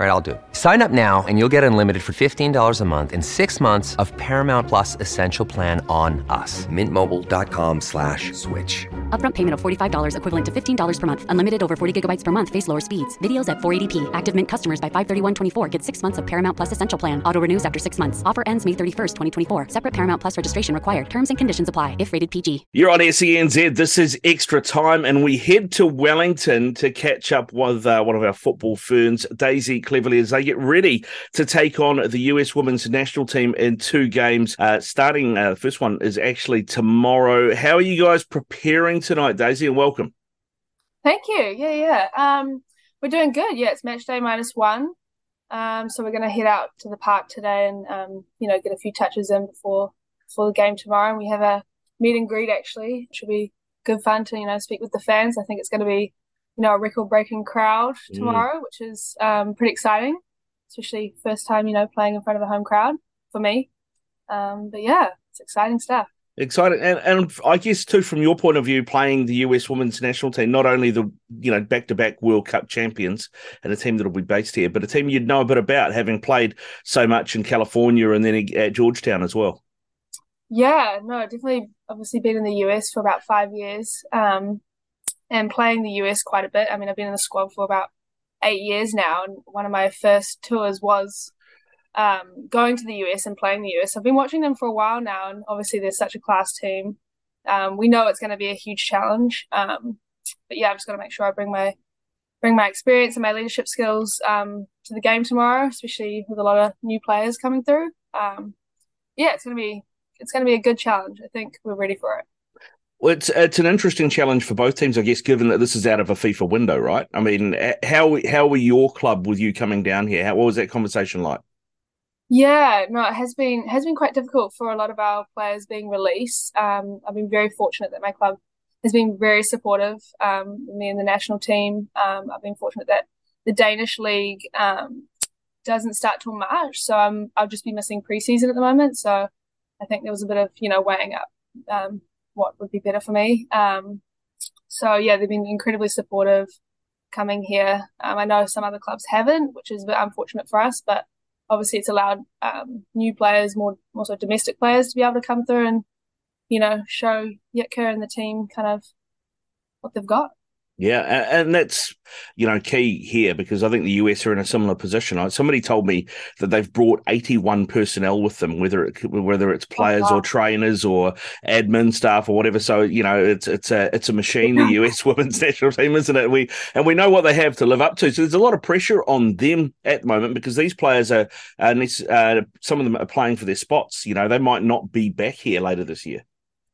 All right, I'll do it. Sign up now and you'll get unlimited for $15 a month in six months of Paramount Plus Essential Plan on us. Mintmobile.com slash switch. Upfront payment of $45 equivalent to $15 per month. Unlimited over 40 gigabytes per month. Face lower speeds. Videos at 480p. Active Mint customers by 531.24 get six months of Paramount Plus Essential Plan. Auto renews after six months. Offer ends May 31st, 2024. Separate Paramount Plus registration required. Terms and conditions apply if rated PG. You're on SENZ. This is Extra Time, and we head to Wellington to catch up with uh, one of our football ferns, Daisy Cleverley, as they get ready to take on the US women's national team in two games. Uh, starting, uh, the first one is actually tomorrow. How are you guys preparing tonight, Daisy? And welcome. Thank you. Yeah, yeah. Um, we're doing good. Yeah, it's match day minus one. Um, so we're going to head out to the park today and um, you know get a few touches in before before the game tomorrow. And we have a meet and greet actually, which will be good fun to you know speak with the fans. I think it's going to be you know a record breaking crowd tomorrow, mm. which is um, pretty exciting, especially first time you know playing in front of a home crowd for me. Um, but yeah, it's exciting stuff. Exciting, and and I guess too, from your point of view, playing the US women's national team, not only the you know back to back World Cup champions and a team that'll be based here, but a team you'd know a bit about, having played so much in California and then at Georgetown as well. Yeah, no, definitely. Obviously, been in the US for about five years, um, and playing the US quite a bit. I mean, I've been in the squad for about eight years now, and one of my first tours was um, going to the US and playing the US. I've been watching them for a while now, and obviously they're such a class team. Um, we know it's going to be a huge challenge, um, but yeah, I've just got to make sure I bring my bring my experience and my leadership skills um, to the game tomorrow, especially with a lot of new players coming through. Um, yeah, it's going to be it's going to be a good challenge. I think we're ready for it. Well, it's it's an interesting challenge for both teams, I guess, given that this is out of a FIFA window, right? I mean, how how were your club with you coming down here? How, what was that conversation like? Yeah, no, it has been has been quite difficult for a lot of our players being released. Um, I've been very fortunate that my club has been very supportive. Um, me and the national team. Um, I've been fortunate that the Danish league um, doesn't start till March, so I'm I'll just be missing preseason at the moment. So I think there was a bit of you know weighing up um, what would be better for me. Um, so yeah, they've been incredibly supportive coming here. I know some other clubs haven't, which is unfortunate for us, but obviously it's allowed um, new players, more also domestic players, to be able to come through and you know show Jitka and the team kind of what they've got. Yeah, and that's you know key here because I think the US are in a similar position. Somebody told me that they've brought eighty-one personnel with them, whether it whether it's oh, players oh, wow. or trainers or admin staff or whatever. So you know it's it's a it's a machine. The US women's national team, isn't it? We and we know what they have to live up to. So there's a lot of pressure on them at the moment because these players are, uh, some of them are playing for their spots. You know they might not be back here later this year.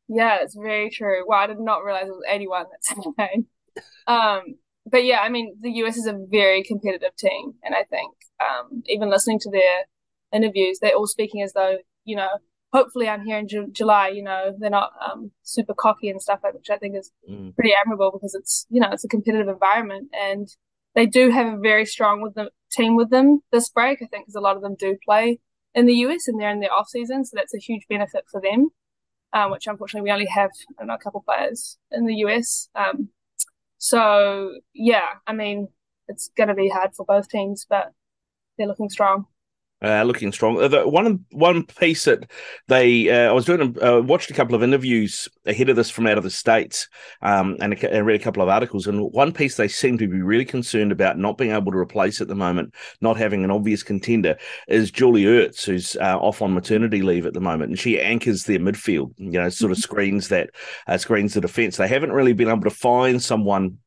Yeah, it's very true. Well, I did not realize it was eighty-one. That's insane. Um, but yeah, I mean, the US is a very competitive team, and I think um, even listening to their interviews, they're all speaking as though you know. Hopefully, I'm here in Ju- July. You know, they're not um, super cocky and stuff, like which I think is mm. pretty admirable because it's you know it's a competitive environment, and they do have a very strong with the team with them this break. I think because a lot of them do play in the US and they're in their off season, so that's a huge benefit for them. Um, which unfortunately we only have I don't know a couple players in the US. Um, so yeah, I mean, it's going to be hard for both teams, but they're looking strong. Uh, looking strong. Uh, the, one one piece that they, uh, I was doing, uh, watched a couple of interviews ahead of this from out of the states, um, and, a, and read a couple of articles. And one piece they seem to be really concerned about not being able to replace at the moment, not having an obvious contender, is Julie Ertz, who's uh, off on maternity leave at the moment, and she anchors their midfield. You know, sort of mm-hmm. screens that uh, screens the defense. They haven't really been able to find someone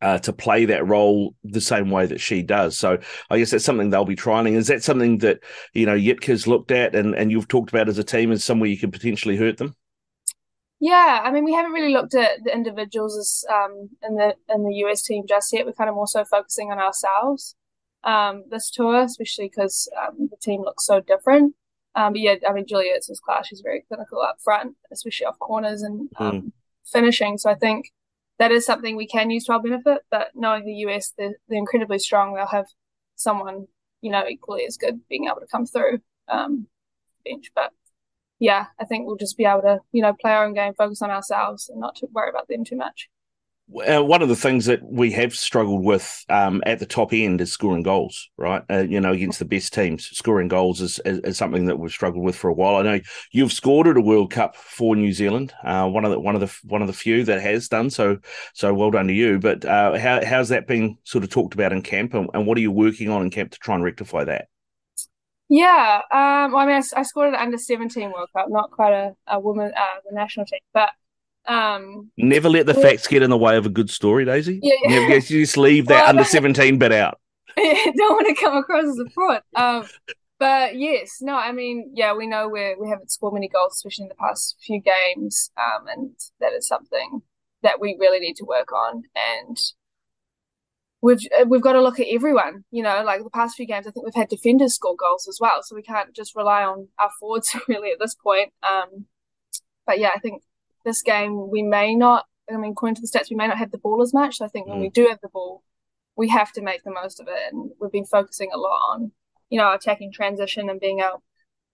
uh, to play that role the same way that she does. So I guess that's something they'll be trialing. Is that something that you know Jitka's looked at and and you've talked about as a team as somewhere you could potentially hurt them? Yeah, I mean we haven't really looked at the individuals as um, in the in the US team just yet. We're kind of more so focusing on ourselves um, this tour, especially because um, the team looks so different. Um, but yeah, I mean Juliet's class. She's very clinical up front, especially off corners and mm. finishing. So I think that is something we can use to our benefit. But knowing the US, they're, they're incredibly strong. They'll have someone, you know, equally as good being able to come through um, bench. But yeah, I think we'll just be able to, you know, play our own game, focus on ourselves, and not to worry about them too much. Uh, one of the things that we have struggled with um, at the top end is scoring goals, right? Uh, you know, against the best teams, scoring goals is, is, is, something that we've struggled with for a while. I know you've scored at a World Cup for New Zealand, uh, one of the one of the one of the few that has done so. So well done to you. But uh, how how's that been sort of talked about in camp, and, and, what are you working on in camp to try and rectify that? Yeah, um, well, I mean, I, I, scored at under seventeen World Cup, not quite a, a woman, uh, the national team, but um, Never let the facts get in the way of a good story, Daisy. Yeah, yeah. Never, you just leave that well, under 17 bit out. I don't want to come across as a fraud. Um, but yes, no, I mean, yeah, we know we we haven't scored many goals, especially in the past few games, um, and that is something that we really need to work on. And we've we've got to look at everyone. You know, like the past few games, I think we've had defenders score goals as well, so we can't just rely on our forwards really at this point. Um, but yeah, I think this game we may not. I mean, according to the stats, we may not have the ball as much. So I think when we mm. do have the ball, we have to make the most of it, and we've been focusing a lot on, you know, attacking transition and being able,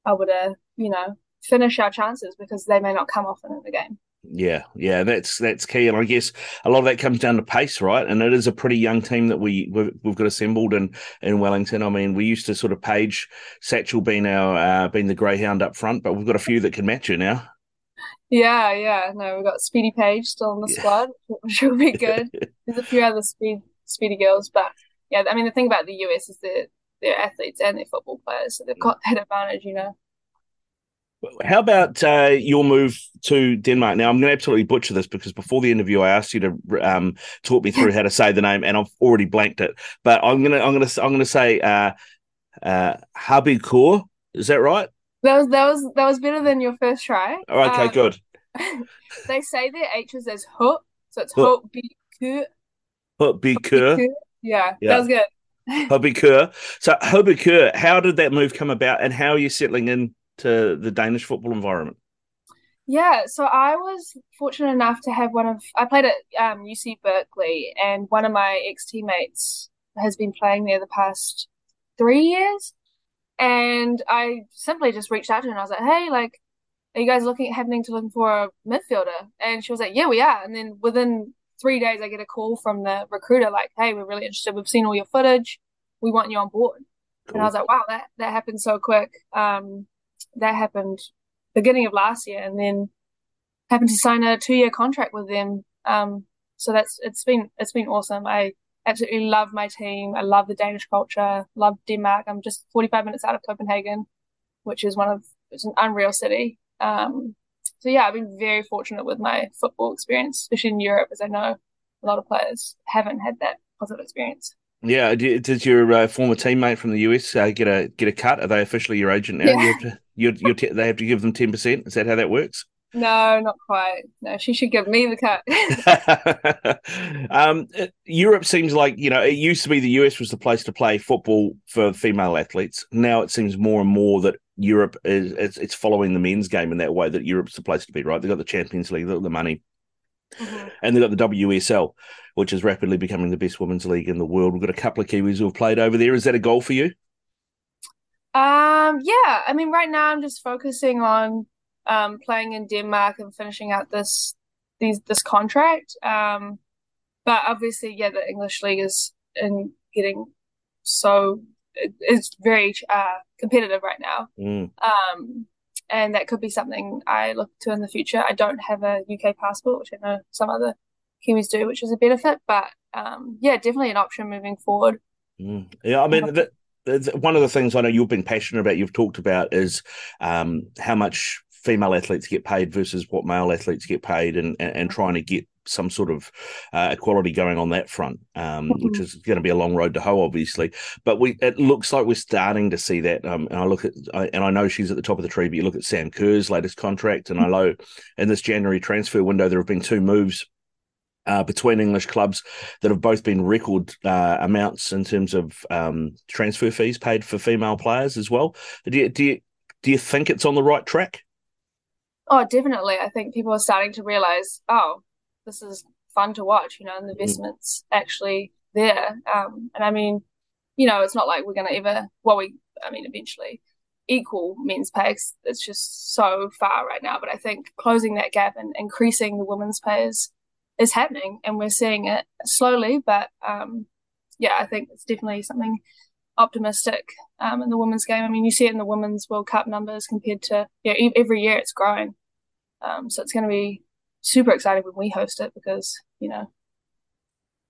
able to, you know, finish our chances because they may not come often in the game. Yeah, yeah, that's that's key, and I guess a lot of that comes down to pace, right? And it is a pretty young team that we we've, we've got assembled in in Wellington. I mean, we used to sort of Paige Satchell being our uh, being the greyhound up front, but we've got a few that can match you now. Yeah, yeah. No, we've got Speedy Paige still in the yeah. squad, which will be good. There's a few other speed speedy girls, but yeah, I mean the thing about the US is that they're athletes and they're football players, so they've got that advantage, you know. How about uh, your move to Denmark? Now, I'm going to absolutely butcher this because before the interview, I asked you to um, talk me through how to say the name, and I've already blanked it. But I'm gonna, I'm gonna, I'm gonna say uh, uh, Habikor. Is that right? That was that was that was better than your first try. Oh, okay, um, good. they say their H's as hook, so it's hook bikur. Hut bikur. Yeah, yeah, that was good. Hobbikur. So Hobbikur, how did that move come about, and how are you settling into the Danish football environment? Yeah, so I was fortunate enough to have one of I played at um, UC Berkeley, and one of my ex teammates has been playing there the past three years. And I simply just reached out to her and I was like, hey, like, are you guys looking happening to looking for a midfielder? And she was like, yeah, we are. And then within three days, I get a call from the recruiter like, hey, we're really interested. We've seen all your footage. We want you on board. Cool. And I was like, wow, that, that happened so quick. Um, that happened beginning of last year and then happened to sign a two year contract with them. Um, so that's, it's been, it's been awesome. I, absolutely love my team. I love the Danish culture, love Denmark. I'm just 45 minutes out of Copenhagen, which is one of, it's an unreal city. Um, so yeah, I've been very fortunate with my football experience, especially in Europe, as I know a lot of players haven't had that positive experience. Yeah, did your uh, former teammate from the US uh, get a get a cut? Are they officially your agent now? Yeah. You have to, you're, you're te- they have to give them ten percent. Is that how that works? No, not quite. No, she should give me the cut. um, Europe seems like you know it used to be the US was the place to play football for female athletes. Now it seems more and more that Europe is it's, it's following the men's game in that way. That Europe's the place to be. Right? They've got the Champions League, they've got the money, mm-hmm. and they've got the WSL, which is rapidly becoming the best women's league in the world. We've got a couple of Kiwis who have played over there. Is that a goal for you? Um, yeah. I mean, right now I'm just focusing on um, playing in Denmark and finishing out this these this contract. Um, but obviously, yeah, the English league is in getting so it's very uh, competitive right now. Mm. Um, and that could be something I look to in the future. I don't have a UK passport, which I know some other Kiwis do, which is a benefit. But um, yeah, definitely an option moving forward. Mm. Yeah, I mean, the, the, one of the things I know you've been passionate about, you've talked about, is um, how much female athletes get paid versus what male athletes get paid, and and, and trying to get some sort of uh, equality going on that front, um, mm-hmm. which is going to be a long road to hoe, obviously. But we it looks like we're starting to see that. Um, and I look at I, and I know she's at the top of the tree, but you look at Sam Kerr's latest contract, and I know in this January transfer window there have been two moves. Uh, between English clubs that have both been record uh, amounts in terms of um, transfer fees paid for female players as well. Do you, do you do you think it's on the right track? Oh, definitely. I think people are starting to realize, oh, this is fun to watch, you know, and the mm-hmm. investment's mm. actually there. Um, and I mean, you know, it's not like we're going to ever, well, we, I mean, eventually, equal men's pay. It's just so far right now. But I think closing that gap and increasing the women's pay is, is happening, and we're seeing it slowly. But um, yeah, I think it's definitely something optimistic um, in the women's game. I mean, you see it in the women's World Cup numbers compared to yeah, every year it's growing. Um, so it's going to be super exciting when we host it because you know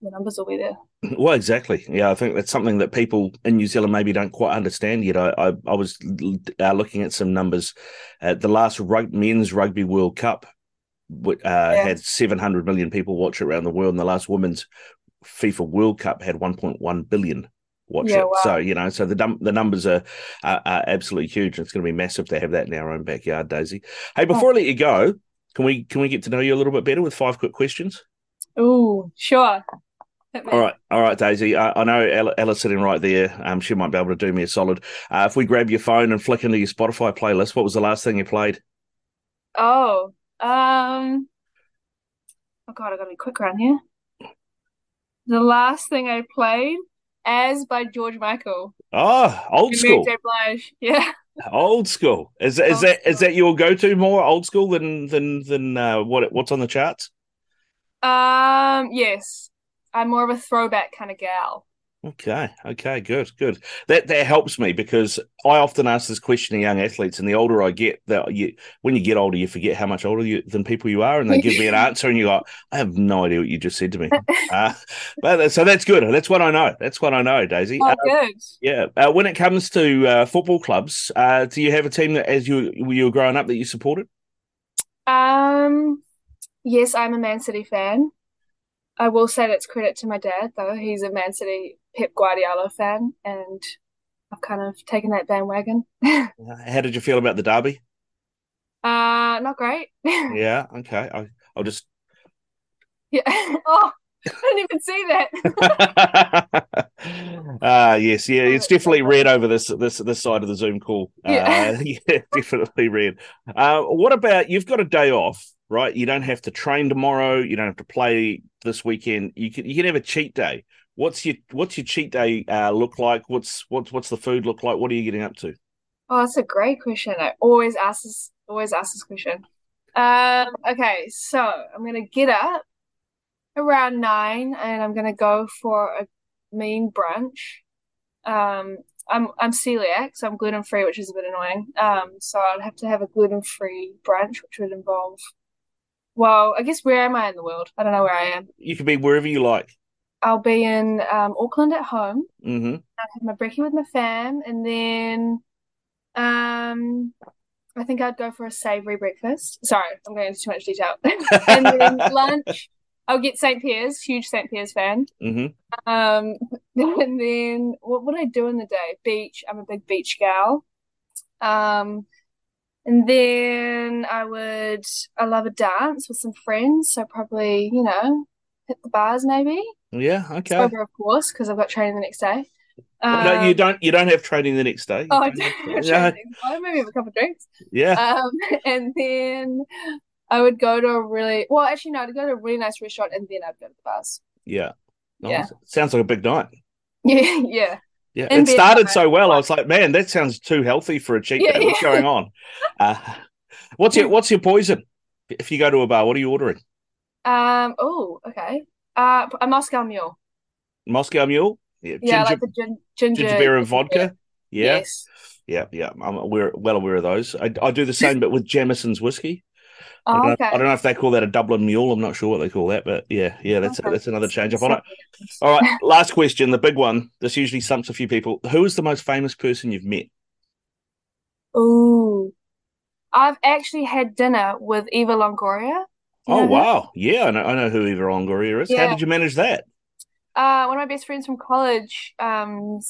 the numbers will be there. Well, exactly. Yeah, I think that's something that people in New Zealand maybe don't quite understand yet. I I, I was uh, looking at some numbers. At the last rug, men's rugby World Cup uh, yeah. had 700 million people watch it around the world, and the last women's FIFA World Cup had 1.1 billion watch yeah, it. Wow. So you know, so the num- the numbers are, are, are absolutely huge. It's going to be massive to have that in our own backyard, Daisy. Hey, before oh. I let you go, can we can we get to know you a little bit better with five quick questions? Oh, sure. All right, all right, Daisy. I, I know Ella, Ella's sitting right there. Um, she might be able to do me a solid. Uh, if we grab your phone and flick into your Spotify playlist, what was the last thing you played? Oh, um, oh god, I gotta be quick around here. The last thing I played, "As" by George Michael. Oh, old school. Yeah. Old school. Is is old that school. is that your go to more old school than than than uh, what what's on the charts? Um. Yes. I'm more of a throwback kind of gal. Okay, okay, good, good. That that helps me because I often ask this question to young athletes, and the older I get, that you when you get older, you forget how much older you, than people you are, and they give me an answer, and you go, "I have no idea what you just said to me." uh, but so that's good. That's what I know. That's what I know, Daisy. Oh, uh, good. Yeah. Uh, when it comes to uh, football clubs, uh, do you have a team that, as you you were growing up, that you supported? Um. Yes, I'm a Man City fan. I will say that's credit to my dad, though. He's a Man City Pep Guardiola fan, and I've kind of taken that bandwagon. How did you feel about the derby? Uh, not great. yeah. Okay. I, I'll just. Yeah. Oh, I didn't even see that. uh yes, yeah, it's definitely red over this this this side of the Zoom call. Yeah, uh, yeah definitely red. Uh, what about you've got a day off, right? You don't have to train tomorrow. You don't have to play this weekend. You can you can have a cheat day. What's your what's your cheat day uh, look like? What's what's what's the food look like? What are you getting up to? Oh, that's a great question. I always ask this always ask this question. Um, okay, so I'm gonna get up around nine and I'm gonna go for a mean brunch. Um, I'm I'm celiac, so I'm gluten free, which is a bit annoying. Um, so I'd have to have a gluten free brunch, which would involve well, I guess where am I in the world? I don't know where I am. You can be wherever you like. I'll be in um, Auckland at home. Mm-hmm. I have my brekkie with my fam, and then um, I think I'd go for a savoury breakfast. Sorry, I'm going into too much detail. and then lunch, I'll get St. Pierre's, huge St. Pierre's fan. Mm-hmm. Um, and then what would I do in the day? Beach. I'm a big beach gal. Um, and then I would, I love a dance with some friends. So probably, you know, hit the bars maybe. Yeah. Okay. Sober, of course, because I've got training the next day. Um, no, you um, don't. You don't have training the next day. Oh, I do have training. Yeah. maybe have a couple of drinks. Yeah. Um, and then I would go to a really well. Actually, no, I'd go to a really nice restaurant, and then I'd go to the bars. Yeah. Nice. Yeah. Sounds like a big night. Yeah. Yeah. Yeah, it started so well. I was like, man, that sounds too healthy for a cheat yeah, day. What's yeah. going on? Uh, what's your What's your poison? If you go to a bar, what are you ordering? Um. Oh, okay. Uh, a Moscow Mule. Moscow Mule. Yeah, ginger, yeah like the gin- ginger, ginger beer and vodka. Yeah. Yes. Yeah, yeah. I'm aware, well aware of those. I, I do the same, but with Jameson's whiskey. Oh, I, don't okay. know, I don't know if they call that a Dublin Mule. I'm not sure what they call that, but yeah, yeah, that's okay. that's another change up on it. All right, last question, the big one. This usually stumps a few people. Who is the most famous person you've met? Oh, I've actually had dinner with Eva Longoria. Oh wow, yeah, I know, I know who Eva Longoria is. Yeah. How did you manage that? Uh, one of my best friends from college, um,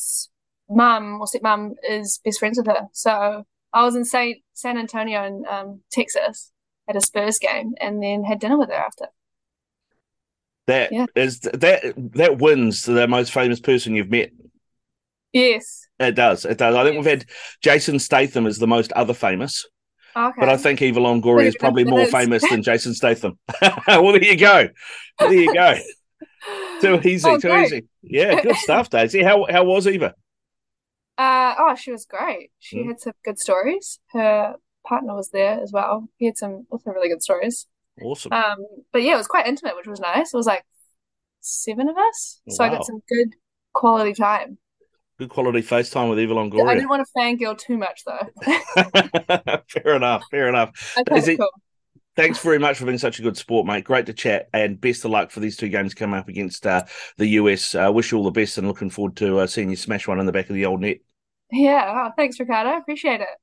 mum or stepmom is best friends with her. So I was in Saint San Antonio in um, Texas, at a Spurs game and then had dinner with her after. That yeah. is that that wins the most famous person you've met. Yes. It does. It does. I think yes. we've had Jason Statham as the most other famous. Okay. But I think Eva Longoria is probably more famous than Jason Statham. well, there you go. There you go. too easy. Oh, too great. easy. Yeah, good stuff, Daisy. How how was Eva? Uh, oh, she was great. She mm. had some good stories. Her partner was there as well. He had some also really good stories. Awesome. Um, but yeah, it was quite intimate, which was nice. It was like seven of us, so wow. I got some good quality time. Good quality FaceTime with Eva Longoria. I didn't want to fangirl too much though. fair enough. Fair enough. Okay, cool. Thanks very much for being such a good sport, mate. Great to chat, and best of luck for these two games coming up against uh, the US. Uh, wish you all the best, and looking forward to uh, seeing you smash one in the back of the old net. Yeah, oh, thanks, Ricardo. Appreciate it.